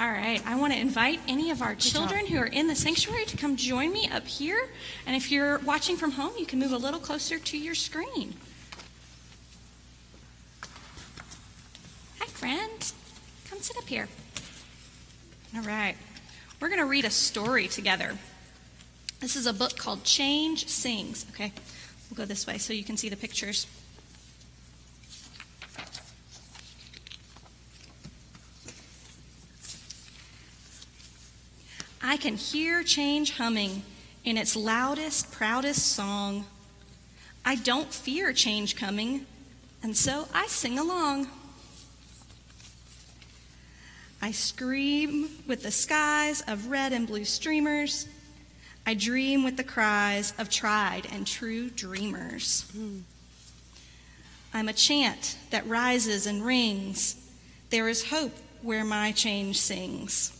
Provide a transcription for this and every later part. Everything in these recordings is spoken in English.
All right, I want to invite any of our children who are in the sanctuary to come join me up here. And if you're watching from home, you can move a little closer to your screen. Hi, friends. Come sit up here. All right, we're going to read a story together. This is a book called Change Sings. Okay, we'll go this way so you can see the pictures. Can hear change humming in its loudest, proudest song. I don't fear change coming, and so I sing along. I scream with the skies of red and blue streamers. I dream with the cries of tried and true dreamers. I'm a chant that rises and rings. There is hope where my change sings.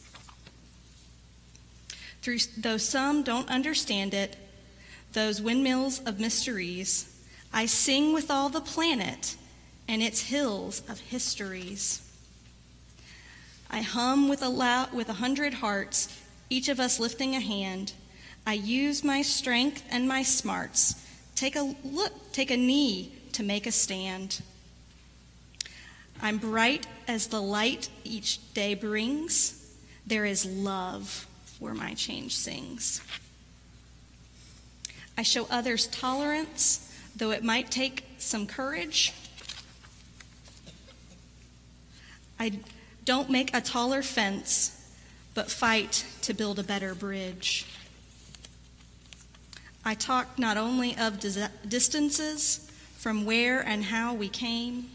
Through, though some don't understand it, those windmills of mysteries, I sing with all the planet and its hills of histories. I hum with a, loud, with a hundred hearts, each of us lifting a hand. I use my strength and my smarts. Take a look, take a knee to make a stand. I'm bright as the light each day brings. There is love where my change sings. I show others tolerance, though it might take some courage. I don't make a taller fence, but fight to build a better bridge. I talk not only of distances from where and how we came,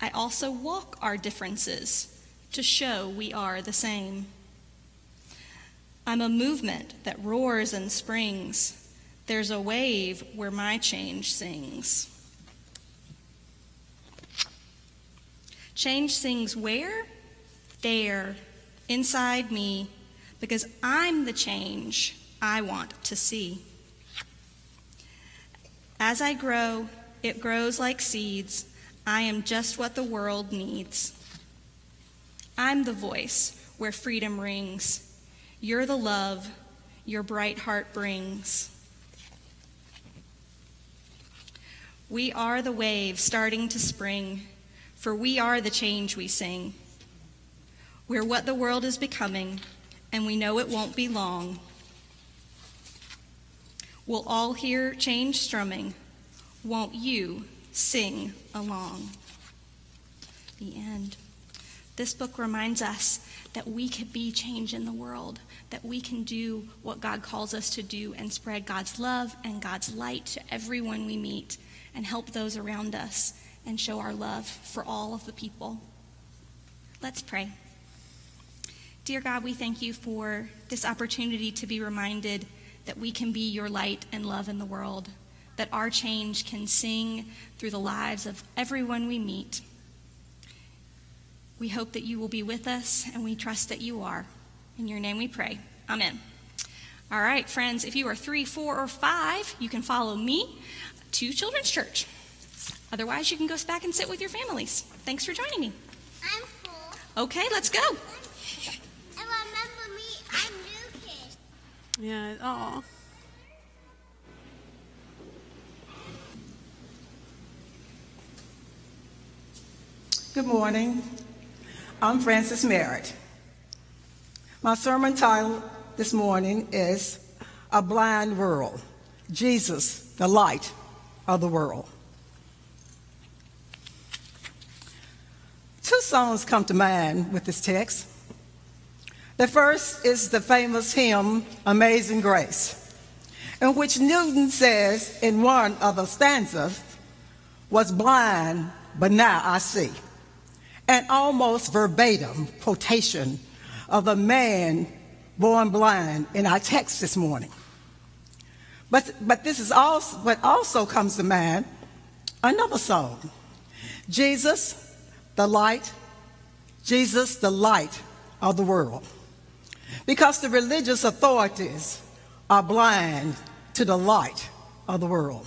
I also walk our differences to show we are the same. I'm a movement that roars and springs. There's a wave where my change sings. Change sings where? There, inside me, because I'm the change I want to see. As I grow, it grows like seeds. I am just what the world needs. I'm the voice where freedom rings. You're the love your bright heart brings. We are the wave starting to spring, for we are the change we sing. We're what the world is becoming, and we know it won't be long. We'll all hear change strumming. Won't you sing along? The end. This book reminds us that we can be change in the world, that we can do what God calls us to do and spread God's love and God's light to everyone we meet and help those around us and show our love for all of the people. Let's pray. Dear God, we thank you for this opportunity to be reminded that we can be your light and love in the world, that our change can sing through the lives of everyone we meet. We hope that you will be with us, and we trust that you are. In your name we pray. Amen. All right, friends, if you are three, four, or five, you can follow me to Children's Church. Otherwise, you can go back and sit with your families. Thanks for joining me. I'm four. Okay, let's go. And remember me, I'm new kid. Yeah, oh. Good morning. I'm Frances Merritt. My sermon title this morning is A Blind World Jesus, the Light of the World. Two songs come to mind with this text. The first is the famous hymn, Amazing Grace, in which Newton says in one of the stanzas, was blind, but now I see an almost verbatim quotation of a man born blind in our text this morning. But, but this is also what also comes to mind another song. Jesus, the light, Jesus, the light of the world. Because the religious authorities are blind to the light of the world.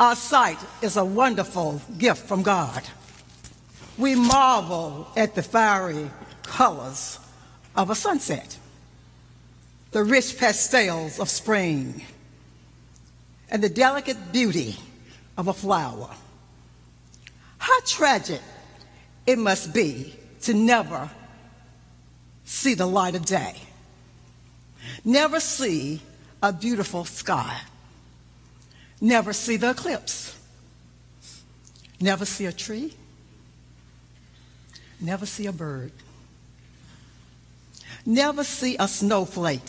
Our sight is a wonderful gift from God. we marvel at the fiery colors of a sunset, the rich pastels of spring, and the delicate beauty of a flower. How tragic it must be to never see the light of day, never see a beautiful sky, never see the eclipse, never see a tree, never see a bird, never see a snowflake,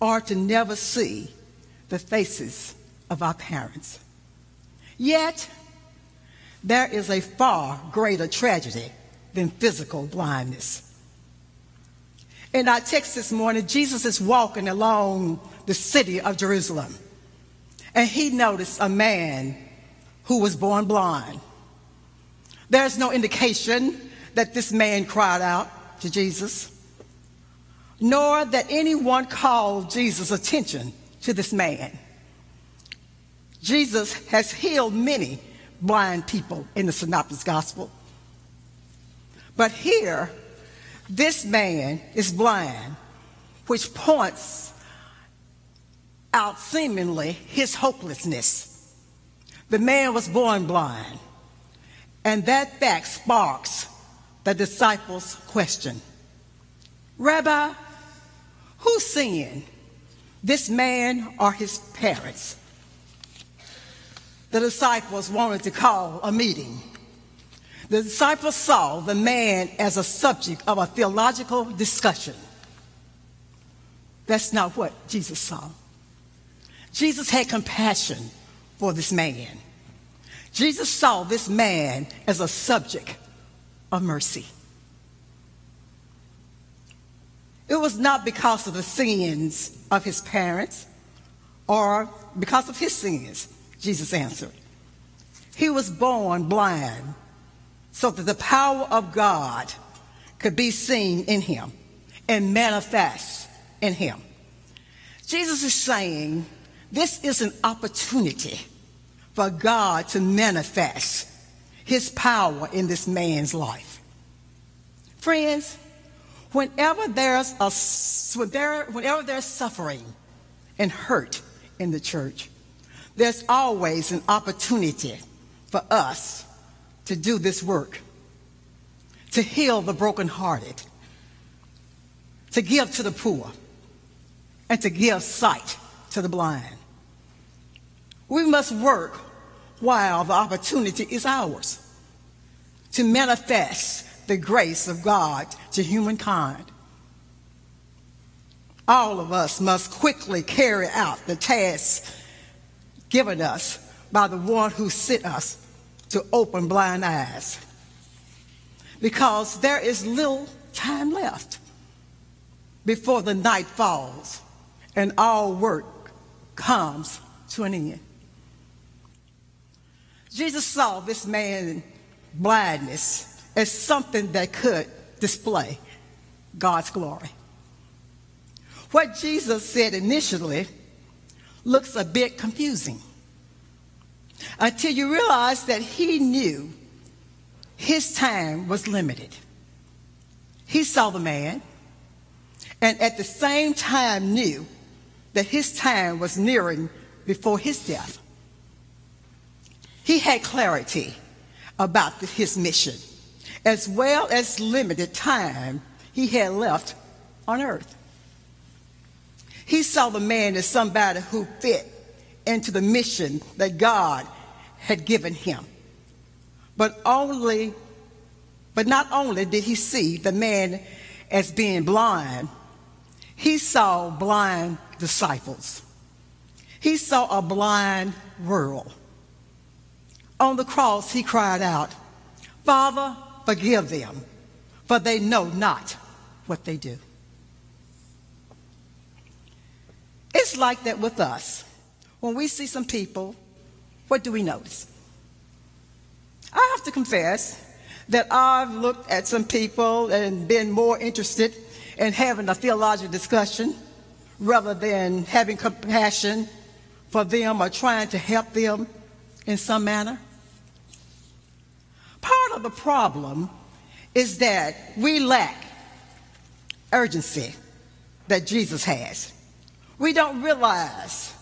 or to never see the faces of our parents. Yet, there is a far greater tragedy than physical blindness. In our text this morning, Jesus is walking along the city of Jerusalem, and he noticed a man who was born blind. There's no indication that this man cried out to Jesus, nor that anyone called Jesus' attention to this man. Jesus has healed many blind people in the Synoptic Gospel. But here, this man is blind, which points out seemingly his hopelessness. The man was born blind, and that fact sparks the disciples' question Rabbi, who sinned, this man or his parents? The disciples wanted to call a meeting. The disciples saw the man as a subject of a theological discussion. That's not what Jesus saw. Jesus had compassion for this man. Jesus saw this man as a subject of mercy. It was not because of the sins of his parents or because of his sins, Jesus answered. He was born blind so that the power of God could be seen in him and manifest in him. Jesus is saying this is an opportunity for God to manifest his power in this man's life. Friends, whenever there's a whenever there's suffering and hurt in the church, there's always an opportunity for us to do this work, to heal the brokenhearted, to give to the poor, and to give sight to the blind. We must work while the opportunity is ours to manifest the grace of God to humankind. All of us must quickly carry out the task given us by the one who sent us to open blind eyes. Because there is little time left before the night falls and all work comes to an end. Jesus saw this man's blindness as something that could display God's glory. What Jesus said initially looks a bit confusing until you realize that he knew his time was limited. He saw the man and at the same time knew that his time was nearing before his death. He had clarity about his mission as well as limited time he had left on earth. He saw the man as somebody who fit into the mission that God had given him. But only but not only did he see the man as being blind, he saw blind disciples. He saw a blind world. On the cross, he cried out, Father, forgive them, for they know not what they do. It's like that with us. When we see some people, what do we notice? I have to confess that I've looked at some people and been more interested in having a theological discussion rather than having compassion for them or trying to help them in some manner. Part of the problem is that we lack urgency that Jesus has. We don't realize,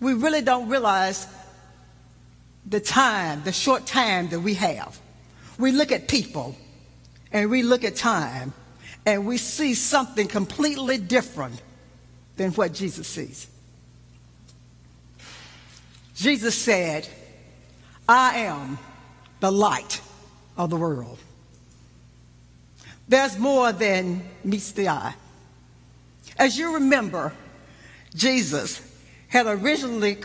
we really don't realize the time, the short time that we have. We look at people and we look at time and we see something completely different than what Jesus sees. Jesus said, I am the light of the world. There's more than meets the eye. As you remember, Jesus had originally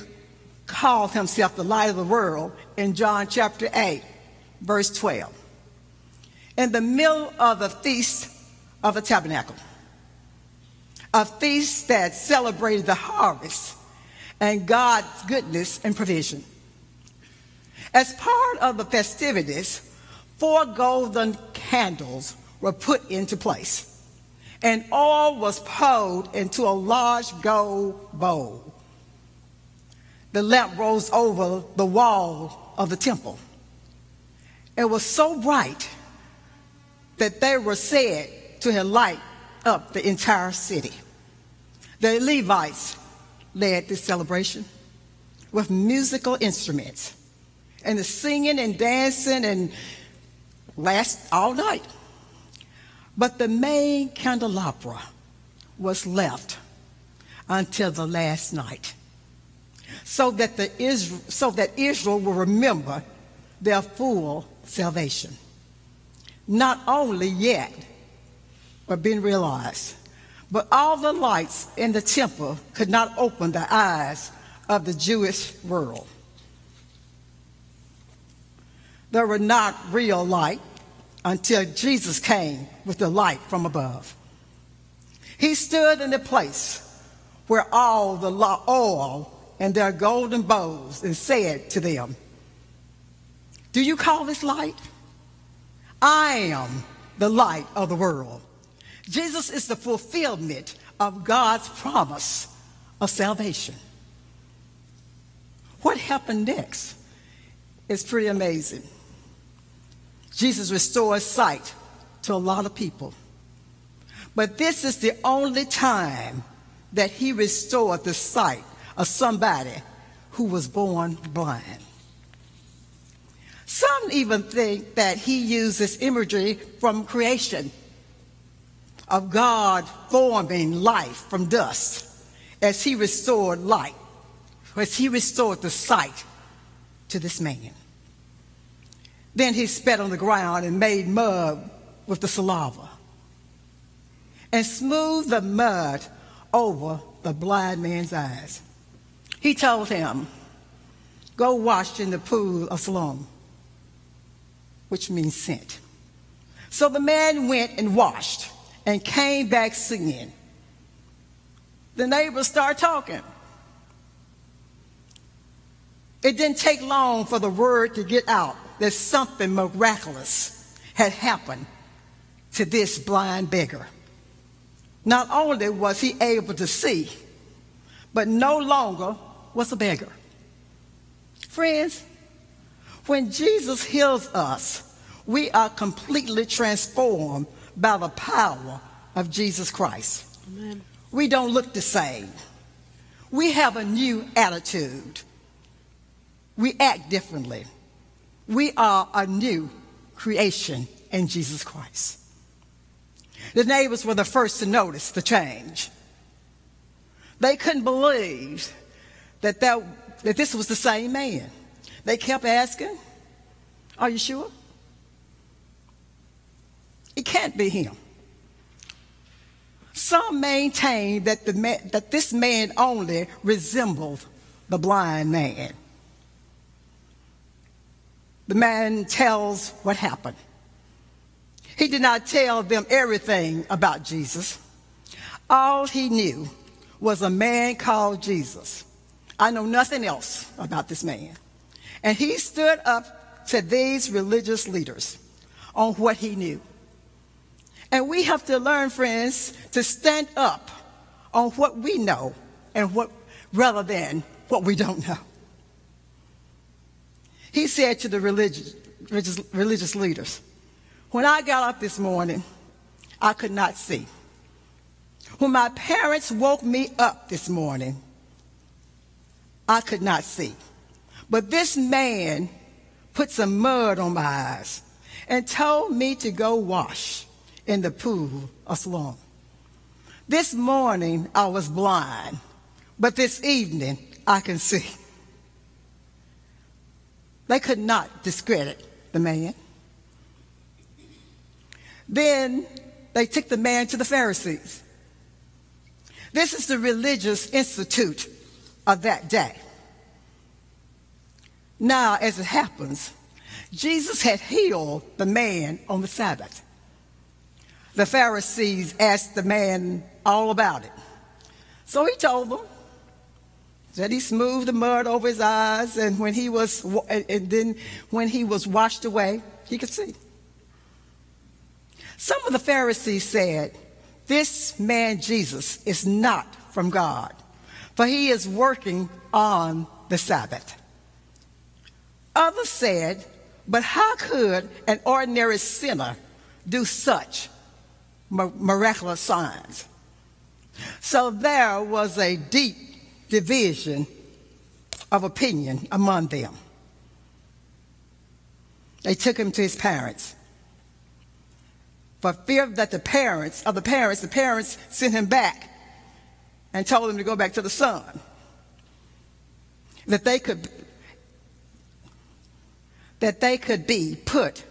called himself the light of the world in John chapter 8, verse 12. In the middle of the feast of the tabernacle, a feast that celebrated the harvest and God's goodness and provision. As part of the festivities, four golden candles were put into place, and oil was poured into a large gold bowl. The lamp rose over the wall of the temple. It was so bright that they were said to have light up the entire city. The Levites led this celebration with musical instruments and the singing and dancing and last all night. But the main candelabra was left until the last night so that, the Israel, so that Israel will remember their full salvation. Not only yet, but being realized. But all the lights in the temple could not open the eyes of the Jewish world. They were not real light until Jesus came with the light from above. He stood in the place where all the oil and their golden bowls and said to them, Do you call this light? I am the light of the world. Jesus is the fulfillment of God's promise of salvation. What happened next is pretty amazing. Jesus restores sight to a lot of people. But this is the only time that he restored the sight of somebody who was born blind. Some even think that he uses imagery from creation of God forming life from dust as he restored light, as he restored the sight to this man. Then he spat on the ground and made mud with the saliva and smoothed the mud over the blind man's eyes. He told him, Go wash in the pool of Siloam, which means sent. So the man went and washed and came back singing. The neighbors start talking. It didn't take long for the word to get out that something miraculous had happened to this blind beggar. Not only was he able to see, but no longer was a beggar. Friends, when Jesus heals us, we are completely transformed by the power of Jesus Christ. Amen. We don't look the same. We have a new attitude. We act differently. We are a new creation in Jesus Christ. The neighbors were the first to notice the change. They couldn't believe that, that, that this was the same man. They kept asking, Are you sure? It can't be him. Some maintained that, the man, that this man only resembled the blind man. The man tells what happened. He did not tell them everything about Jesus. All he knew was a man called Jesus. I know nothing else about this man. And he stood up to these religious leaders on what he knew. And we have to learn, friends, to stand up on what we know and what rather than what we don't know. He said to the religious, religious, religious leaders, When I got up this morning, I could not see. When my parents woke me up this morning, I could not see. But this man put some mud on my eyes and told me to go wash in the pool of Siloam. This morning I was blind, but this evening I can see. They could not discredit the man. Then they took the man to the Pharisees. This is the religious institute of that day. Now, as it happens, Jesus had healed the man on the Sabbath. The Pharisees asked the man all about it. So he told them that he smoothed the mud over his eyes, and when he was, and then when he was washed away, he could see. Some of the Pharisees said, This man Jesus is not from God, for he is working on the Sabbath. Others said, But how could an ordinary sinner do such miraculous signs? So there was a deep division of opinion among them. They took him to his parents. For fear that the parents, of the parents, the parents sent him back and told him to go back to the son. That they could that they could be put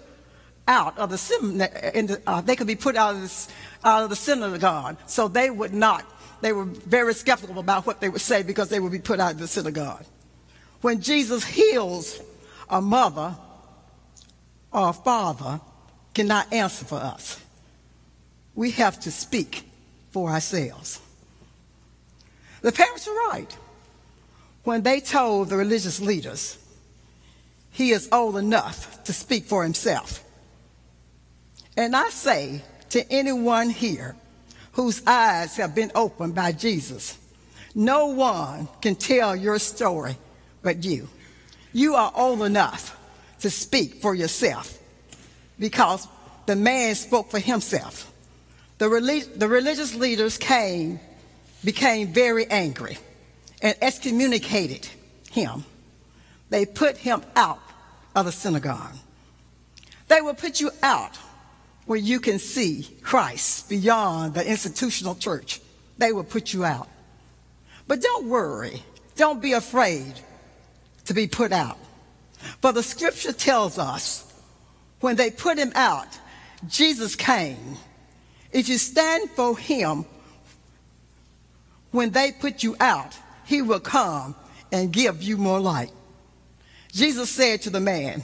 out of the, uh, they could be put out of, this, out of the synagogue. So they would not, they were very skeptical about what they would say because they would be put out of the synagogue. When Jesus heals a mother or a father cannot answer for us. We have to speak for ourselves. The parents are right when they told the religious leaders he is old enough to speak for himself. And I say to anyone here whose eyes have been opened by Jesus, no one can tell your story but you. You are old enough to speak for yourself because the man spoke for himself. The, relig- the religious leaders came, became very angry and excommunicated him. They put him out of the synagogue. They will put you out where you can see Christ beyond the institutional church. They will put you out. But don't worry. Don't be afraid to be put out. For the scripture tells us when they put him out, Jesus came. If you stand for him, when they put you out, he will come and give you more light. Jesus said to the man,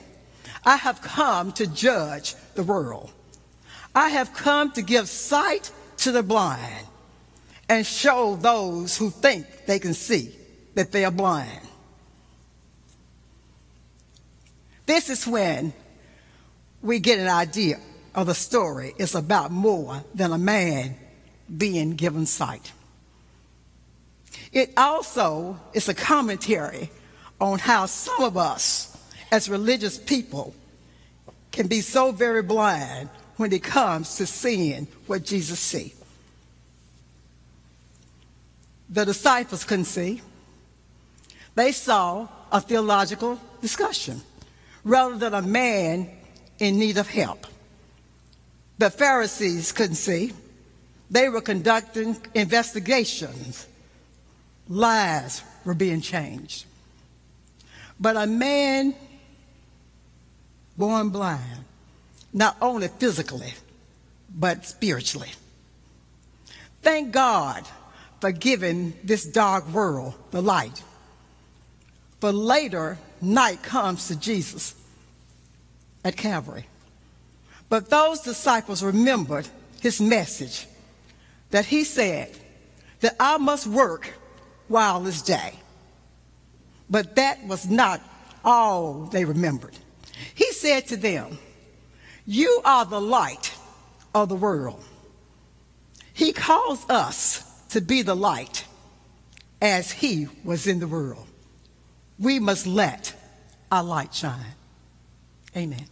I have come to judge the world. I have come to give sight to the blind and show those who think they can see that they are blind. This is when we get an idea of the story. It's about more than a man being given sight. It also is a commentary on how some of us, as religious people, can be so very blind when it comes to seeing what Jesus see. The disciples couldn't see. They saw a theological discussion rather than a man in need of help. The Pharisees couldn't see. They were conducting investigations. Lives were being changed. But a man born blind, not only physically, but spiritually. Thank God for giving this dark world the light. For later, night comes to Jesus at Calvary. But those disciples remembered his message that he said that I must work while it's day. But that was not all they remembered. He said to them, You are the light of the world. He calls us to be the light as he was in the world. We must let our light shine. Amen.